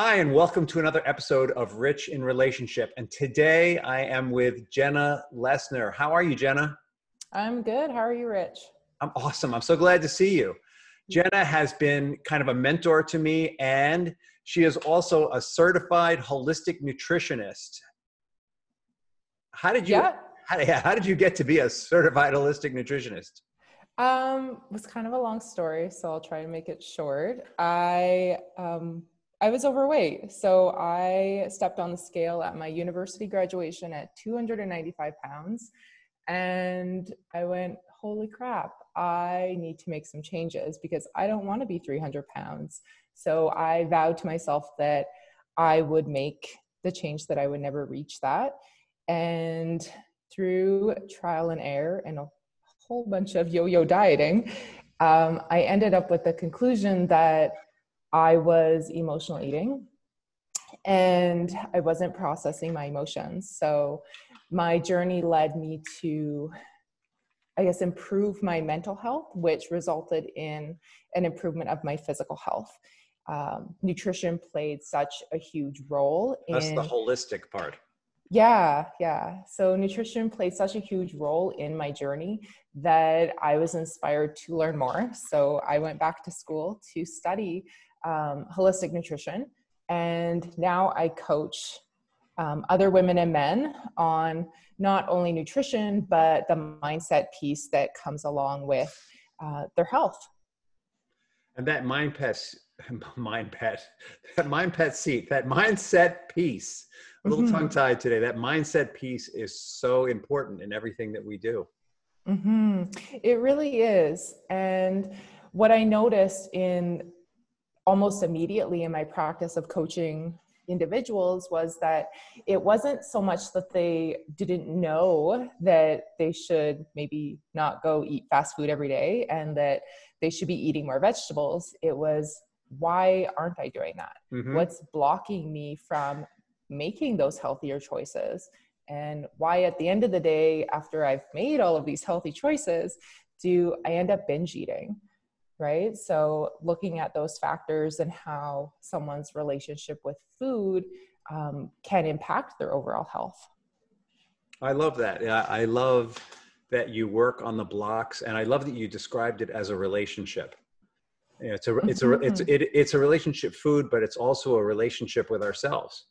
Hi, and welcome to another episode of Rich in Relationship. And today I am with Jenna Lesner. How are you, Jenna? I'm good. How are you, Rich? I'm awesome. I'm so glad to see you. Jenna has been kind of a mentor to me, and she is also a certified holistic nutritionist. How did you? Yeah. How, yeah, how did you get to be a certified holistic nutritionist? Um, it was kind of a long story, so I'll try to make it short. I um, I was overweight, so I stepped on the scale at my university graduation at 295 pounds, and I went, "Holy crap! I need to make some changes because I don't want to be 300 pounds." So I vowed to myself that I would make the change that I would never reach that, and through trial and error and a whole bunch of yo-yo dieting, um, I ended up with the conclusion that I was emotional eating and I wasn't processing my emotions. So my journey led me to, I guess, improve my mental health, which resulted in an improvement of my physical health. Um, nutrition played such a huge role. That's in, the holistic part. Yeah, yeah. So nutrition played such a huge role in my journey that I was inspired to learn more. So I went back to school to study um, holistic nutrition. And now I coach um, other women and men on not only nutrition, but the mindset piece that comes along with uh, their health. And that mind pet, mind pet, that mind pet seat, that mindset piece, a little mm-hmm. tongue tied today, that mindset piece is so important in everything that we do. Mm-hmm. It really is. And what I noticed in almost immediately in my practice of coaching individuals was that it wasn't so much that they didn't know that they should maybe not go eat fast food every day and that they should be eating more vegetables. It was, why aren't I doing that? Mm-hmm. What's blocking me from making those healthier choices? And why, at the end of the day, after I've made all of these healthy choices, do I end up binge eating? Right? So, looking at those factors and how someone's relationship with food um, can impact their overall health. I love that. Yeah, I love that you work on the blocks, and I love that you described it as a relationship. Yeah, it's a it's a it's mm-hmm. it, it's a relationship food, but it's also a relationship with ourselves.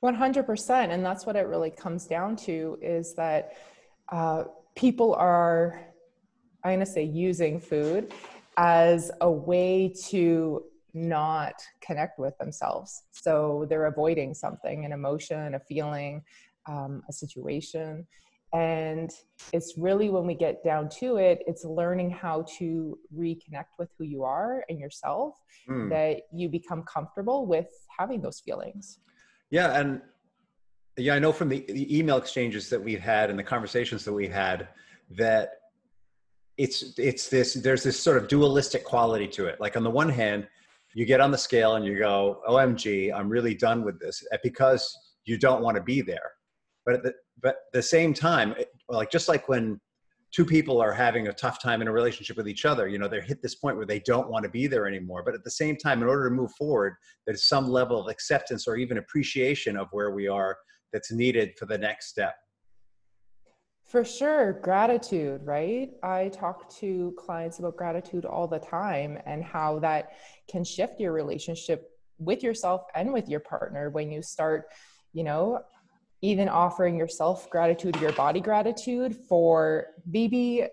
One hundred percent, and that's what it really comes down to is that uh, people are I'm going to say using food as a way to not connect with themselves. So they're avoiding something, an emotion, a feeling, um, a situation. And it's really when we get down to it, it's learning how to reconnect with who you are and yourself mm. that you become comfortable with having those feelings. Yeah. And yeah, I know from the, the email exchanges that we've had and the conversations that we've had that it's it's this there's this sort of dualistic quality to it. Like on the one hand you get on the scale and you go omg i'm really done with this eh, because you don't want to be there. But at the but the same time like just like when two people are having a tough time in a relationship with each other you know they're hit this point where they don't want to be there anymore. But at the same time in order to move forward there's some level of acceptance or even appreciation of where we are that's needed for the next step for sure, gratitude, right? I talk to clients about gratitude all the time and how that can shift your relationship with yourself and with your partner when you start, you know, even offering yourself gratitude, your body gratitude for maybe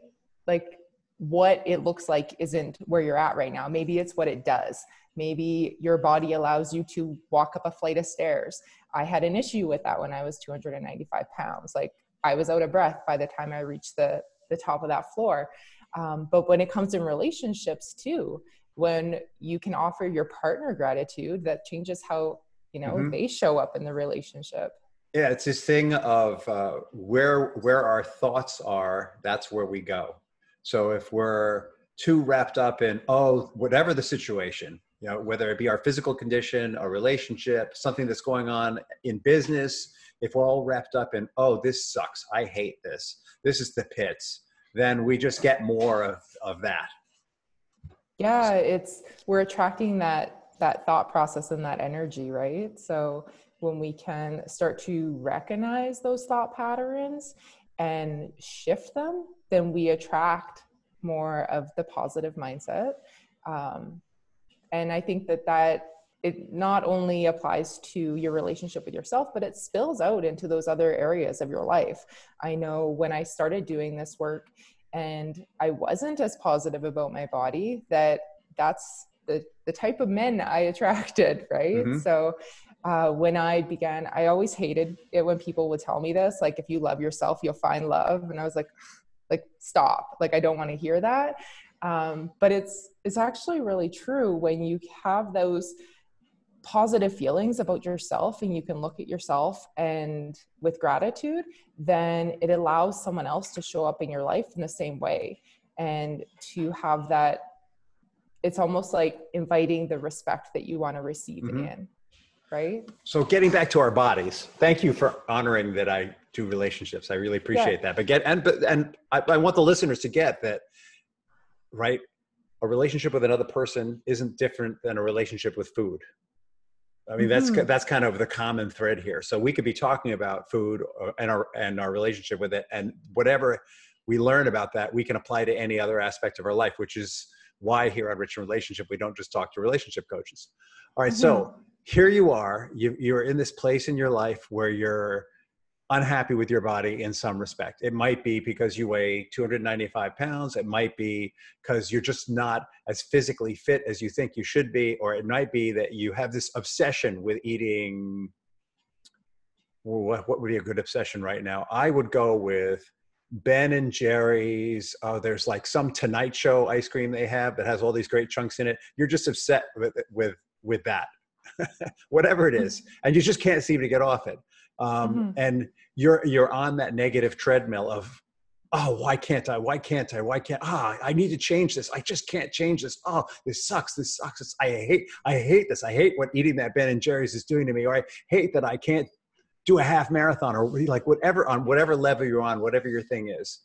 like what it looks like isn't where you're at right now. Maybe it's what it does. Maybe your body allows you to walk up a flight of stairs. I had an issue with that when I was 295 pounds. Like I was out of breath by the time I reached the the top of that floor. Um, but when it comes in relationships too, when you can offer your partner gratitude, that changes how you know mm-hmm. they show up in the relationship. Yeah, it's this thing of uh, where where our thoughts are. That's where we go. So if we're too wrapped up in oh whatever the situation, you know whether it be our physical condition, a relationship, something that's going on in business, if we're all wrapped up in oh this sucks i hate this this is the pits then we just get more of of that yeah it's we're attracting that that thought process and that energy, right? So when we can start to recognize those thought patterns and shift them, then we attract more of the positive mindset. Um, and I think that that it not only applies to your relationship with yourself, but it spills out into those other areas of your life. I know when I started doing this work and I wasn't as positive about my body, that that's the, the type of men I attracted, right? Mm-hmm. So uh, when I began, I always hated it when people would tell me this, like, if you love yourself, you'll find love. And I was like, like, stop. Like, I don't want to hear that. Um, but it's, it's actually really true when you have those positive feelings about yourself and you can look at yourself and with gratitude, then it allows someone else to show up in your life in the same way. And to have that it's almost like inviting the respect that you want to receive mm-hmm. in right? So getting back to our bodies thank you for honoring that i do relationships. I really appreciate yeah. that. But get and but and I, I want the listeners to get that right a relationship with another person isn't different than a relationship with food I mean, that's mm-hmm. that's kind of the common thread here. So we could be talking about food uh, and our and our relationship with it, and whatever we learn about that, we can apply to any other aspect of our life, which is why here on Rich in Relationship we don't just talk to relationship coaches. All right, mm-hmm. so here you are. You you're in this place in your life where you're unhappy with your body in some respect. It might be because you weigh 295 pounds. It might be because you're just not as physically fit as you think you should be. Or it might be that you have this obsession with eating. What, what would be a good obsession right now? I would go with Ben and Jerry's. Oh, there's like some Tonight Show ice cream they have that has all these great chunks in it. You're just upset with with with that, whatever it is, and you just can't seem to get off it um, mm-hmm. and you're you're on that negative treadmill of oh why can't i? Why can't i? Why can't ah i need to change this. I just can't change this. Oh this sucks. This sucks. It's, i hate i hate this. I hate what eating that ben and jerry's is doing to me or i hate that i can't do a half marathon or like whatever on whatever level you're on whatever your thing is.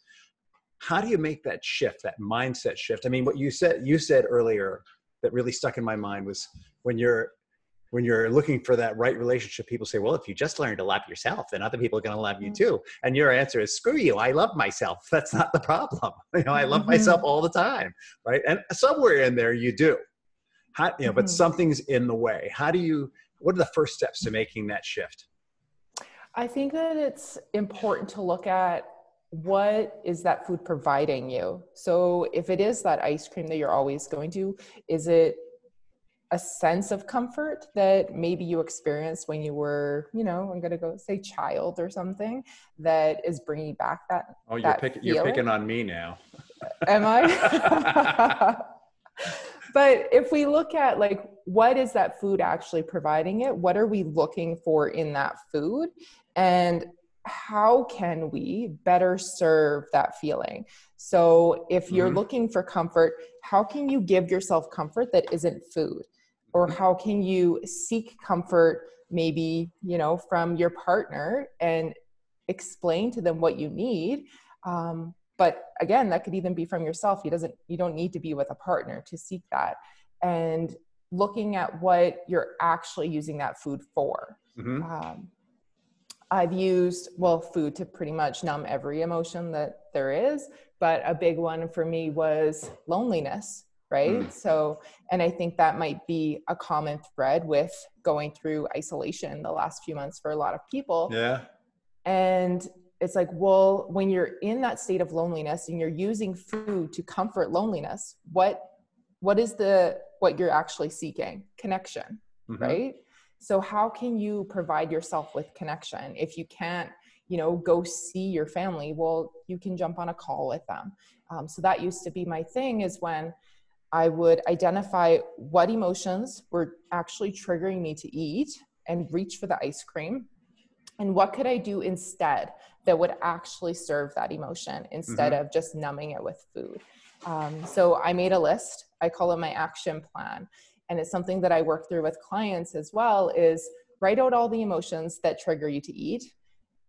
How do you make that shift that mindset shift? I mean what you said you said earlier that really stuck in my mind was when you're when you're looking for that right relationship, people say, well, if you just learn to love yourself, then other people are going to love you mm. too. And your answer is, screw you. I love myself. That's not the problem. You know, I love mm-hmm. myself all the time. Right. And somewhere in there you do. How, you know, but mm-hmm. something's in the way. How do you, what are the first steps to making that shift? I think that it's important to look at what is that food providing you. So if it is that ice cream that you're always going to, is it a sense of comfort that maybe you experienced when you were, you know, I'm going to go say child or something that is bringing back that. Oh, you're, pick, you're picking on me now. Am I? but if we look at like, what is that food actually providing it? What are we looking for in that food? And how can we better serve that feeling? So, if you're mm-hmm. looking for comfort, how can you give yourself comfort that isn't food? Or how can you seek comfort maybe you know from your partner and explain to them what you need? Um, but again that could even be from yourself. You doesn't you don't need to be with a partner to seek that. And looking at what you're actually using that food for. Mm-hmm. um, i've used well food to pretty much numb every emotion that there is but a big one for me was loneliness right? Mm. So, and I think that might be a common thread with going through isolation the last few months for a lot of people. Yeah. And it's like, well, when you're in that state of loneliness and you're using food to comfort loneliness, what what is the what you're actually seeking? Connection, mm-hmm. right? So how can you provide yourself with connection if you can't you know go see your family well you can jump on a call with them um, so that used to be my thing is when I would identify what emotions were actually triggering me to eat and reach for the ice cream. And what could I do instead that would actually serve that emotion instead mm-hmm. of just numbing it with food? Um, so I made a list. I call it my action plan. And it's something that I work through with clients as well is write out all the emotions that trigger you to eat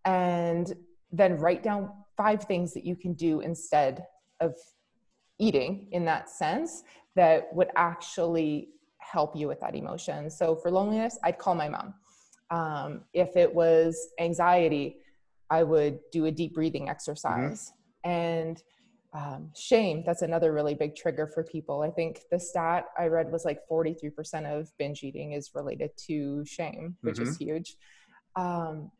and then write down five things that you can do instead of eating in that sense that would actually help you with that emotion. So for loneliness, I'd call my mom. Um, if it was anxiety, I would do a deep breathing exercise. Mm-hmm. And um, shame, that's another really big trigger for people. I think the stat I read was like 43% of binge eating is related to shame, which mm-hmm. is huge. Um,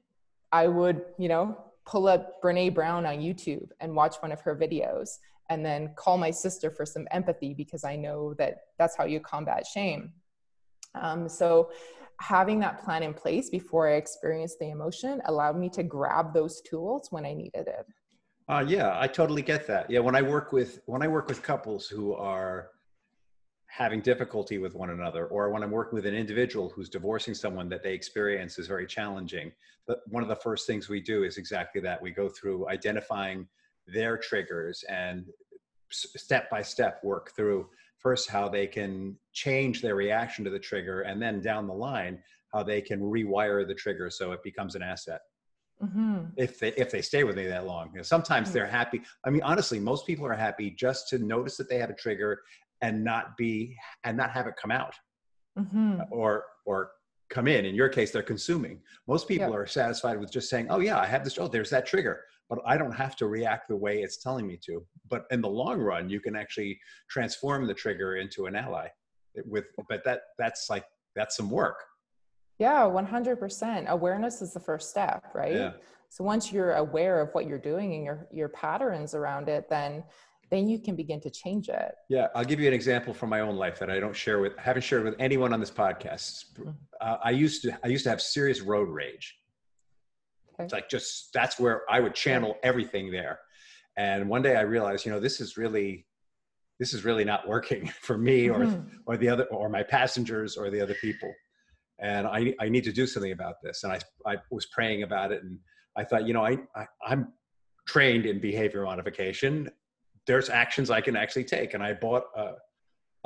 I would, you know, pull up Brene Brown on YouTube and watch one of her videos and then call my sister for some empathy because I know that that's how you combat shame. Um, so having that plan in place before I experienced the emotion allowed me to grab those tools when I needed it. Uh, yeah, I totally get that. Yeah, when I work with when I work with couples who are having difficulty with one another, or when I'm working with an individual who's divorcing someone that they experience is very challenging, but one of the first things we do is exactly that. We go through identifying their triggers and step by step work through first how they can change their reaction to the trigger and then down the line how they can rewire the trigger so it becomes an asset mm-hmm. if they if they stay with me that long you know, sometimes mm-hmm. they're happy i mean honestly most people are happy just to notice that they have a trigger and not be and not have it come out mm-hmm. or or come in in your case they're consuming most people yep. are satisfied with just saying oh yeah i have this oh there's that trigger but I don't have to react the way it's telling me to. But in the long run, you can actually transform the trigger into an ally. With but that that's like that's some work. Yeah, 100%. Awareness is the first step, right? Yeah. So once you're aware of what you're doing and your your patterns around it, then then you can begin to change it. Yeah, I'll give you an example from my own life that I don't share with haven't shared with anyone on this podcast. Mm-hmm. Uh, I used to I used to have serious road rage. Okay. It's like just that's where I would channel everything there. And one day I realized, you know, this is really this is really not working for me or mm-hmm. or the other or my passengers or the other people. And I I need to do something about this. And I I was praying about it and I thought, you know, I, I I'm trained in behavior modification. There's actions I can actually take. And I bought a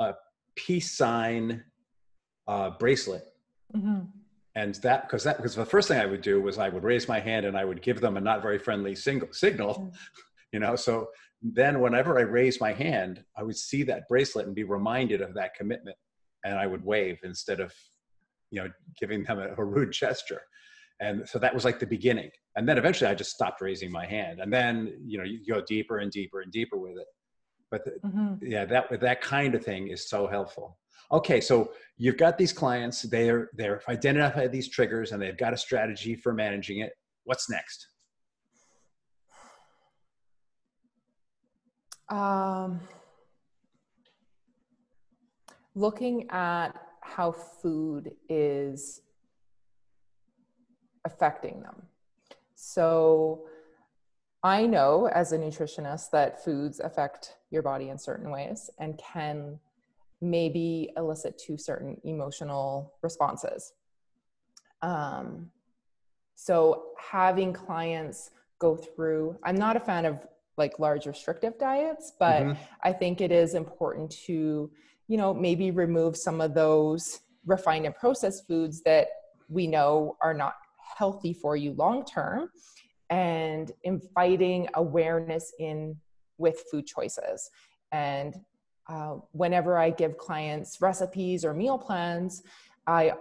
a peace sign uh, bracelet. Mm-hmm and that because that because the first thing I would do was I would raise my hand and I would give them a not very friendly single, signal, mm. you know. So then whenever I raised my hand, I would see that bracelet and be reminded of that commitment, and I would wave instead of, you know, giving them a, a rude gesture. And so that was like the beginning. And then eventually I just stopped raising my hand. And then, you know, you go deeper and deeper and deeper with it. But the, mm-hmm. yeah, that that kind of thing is so helpful okay so you've got these clients they're they're identified these triggers and they've got a strategy for managing it what's next um, looking at how food is affecting them so i know as a nutritionist that foods affect your body in certain ways and can maybe elicit to certain emotional responses. Um, so having clients go through, I'm not a fan of like large restrictive diets, but mm-hmm. I think it is important to, you know, maybe remove some of those refined and processed foods that we know are not healthy for you long term and inviting awareness in with food choices and uh, whenever I give clients recipes or meal plans, I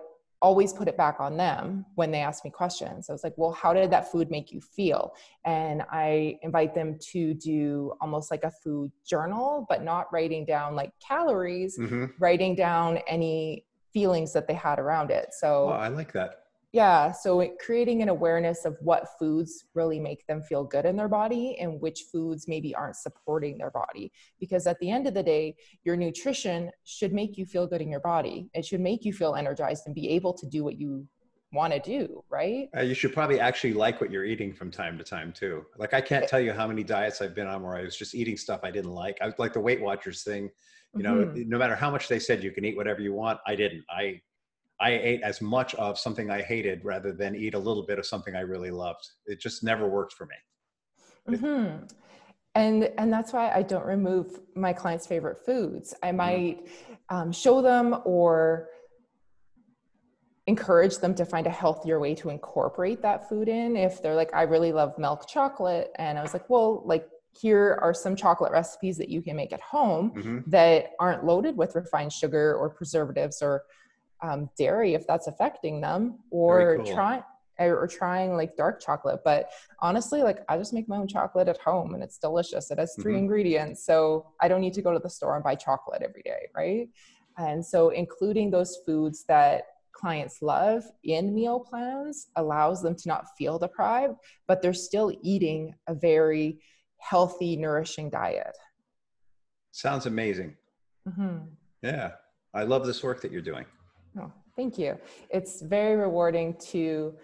always put it back on them when they ask me questions. I was like, well, how did that food make you feel? And I invite them to do almost like a food journal, but not writing down like calories, mm-hmm. writing down any feelings that they had around it. So oh, I like that yeah so it, creating an awareness of what foods really make them feel good in their body and which foods maybe aren't supporting their body. Because at the end of the day your nutrition should make you feel good in your body. It should make you feel energized and be able to do what you want to do right? Uh, you should probably actually like what you're eating from time to time too. Like i can't tell you how many diets i've been on where i was just eating stuff i didn't like. I was like the weight watchers thing you know mm-hmm. no matter how much they said you can eat whatever you want i didn't. I I ate as much of something I hated rather than eat a little bit of something I really loved. It just never worked for me. Mm-hmm. And and that's why I don't remove my clients' favorite foods. I mm-hmm. might mm-hmm. um, show them or encourage them to find a healthier way to incorporate that food in. If they're like, I really love milk chocolate, and I was like, well, like here are some chocolate recipes that you can make at home Mhm. that aren't loaded with refined sugar or preservatives or um, dairy if that's affecting them or cool. try or trying like dark chocolate but honestly like i just make my own chocolate at home and it's delicious it has 3 Mhm. ingredients so i don't need to go to the store and buy chocolate every day right and so including those foods that clients love in meal plans allows them to not feel deprived but they're still eating a very healthy nourishing diet Sounds amazing. hmm Yeah. I love this work that you're doing. Oh, thank you. It's very rewarding to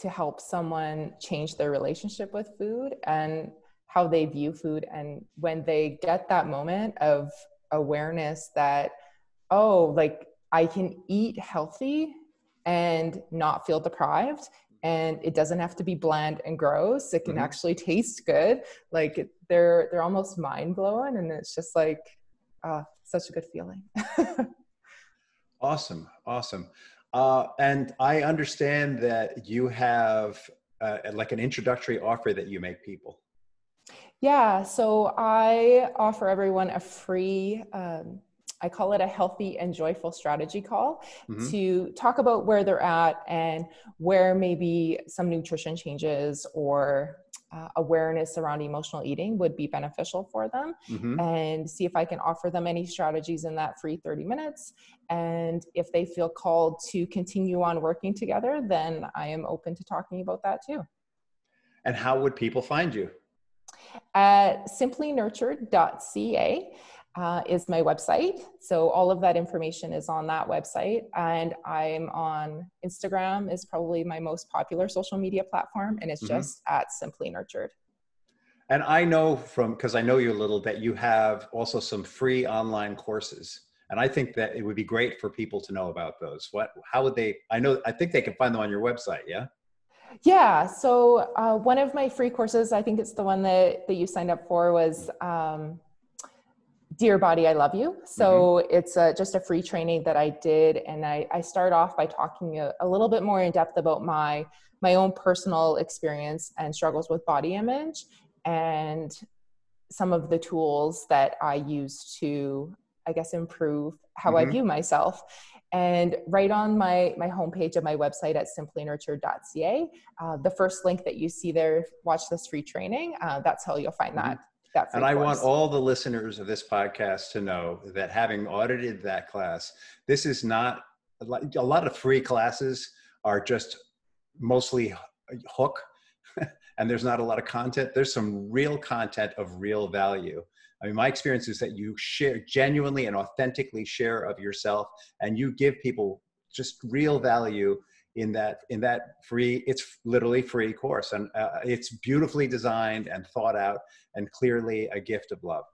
to help someone change their relationship with food and how they view food and when they get that moment of awareness that oh, like I can eat healthy and not feel deprived and it doesn't have to be bland and gross. It can Mhm. actually taste good. Like they're they're almost mind blowing and it's just like uh, such a good feeling. Awesome. Awesome. Uh, and I understand that you have uh, like an introductory offer that you make people. Yeah, so I offer everyone a free, um, I call it a healthy and joyful strategy call Mhm. to talk about where they're at and where maybe some nutrition changes or uh, awareness around emotional eating would be beneficial for them Mhm. and see if I can offer them any strategies in that free 30 minutes. And if they feel called to continue on working together, then I am open to talking about that too. And how would people find you? at simplynurtured.ca uh, is my website. So all of that information is on that website. And I'm on Instagram is probably my most popular social media platform. And it's Mhm. just at Simply Nurtured. And I know from, because I know you a little, that you have also some free online courses. And I think that it would be great for people to know about those. What, how would they, I know, I think they can find them on your website, yeah? Yeah. So uh, one of my free courses, I think it's the one that, that you signed up for, was um, Dear Body, I Love You. So it's uh just a free training that I did, and I, I start off by talking a, a little bit more in depth about my my own personal experience and struggles with body image, and some of the tools that I use to, I guess, improve how I Mhm. view myself. And right on my my homepage of my website at simplynurtured.ca, uh, the first link that you see there, watch this free training. Uh, that's how you'll find that. That And I want all the listeners of this podcast to know that having audited that class, this is not a lot- a lot of free classes are just mostly hook and there's not a lot of content. There's some real content of real value. I mean, my experience is that you share genuinely and authentically share of yourself and you give people just real value in that in that free it's literally free course and uh, it's beautifully designed and thought out and clearly a gift of love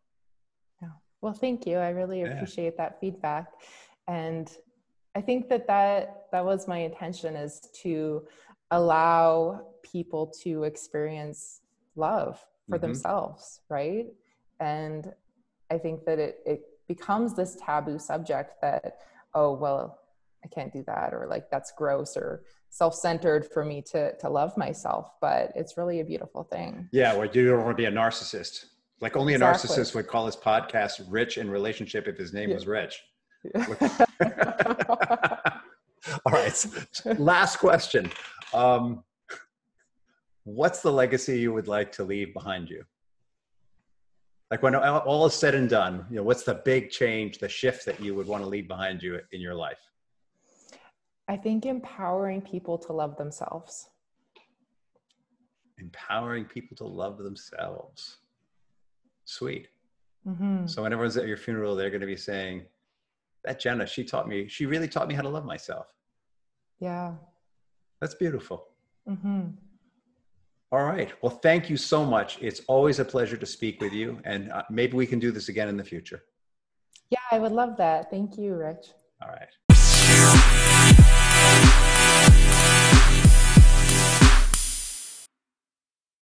yeah Well, thank you. I really Yeah. appreciate that feedback. And I think that that, that was my intention is to allow people to experience love for Mhm. themselves, right? And I think that it, it becomes this taboo subject that, oh, well, I can't do that, or like that's gross or self-centered for me to to love myself. But it's really a beautiful thing. yeah well you don't want to be a narcissist like only a narcissist would call his podcast rich in relationship if his name Yeah. was rich all right last question um, what's the legacy you would like to leave behind you like when all is said and done you know what's the big change the shift that you would want to leave behind you in your life I think empowering people to love themselves. empowering people to love themselves sweet Mm-hmm. so when everyone's at your funeral they're going to be saying that jenna she taught me she really taught me how to love myself Yeah. that's beautiful Mm-hmm. all right well thank you so much it's always a pleasure to speak with you and uh, maybe we can do this again in the future Yeah, I would love that. Thank you, Rich. all right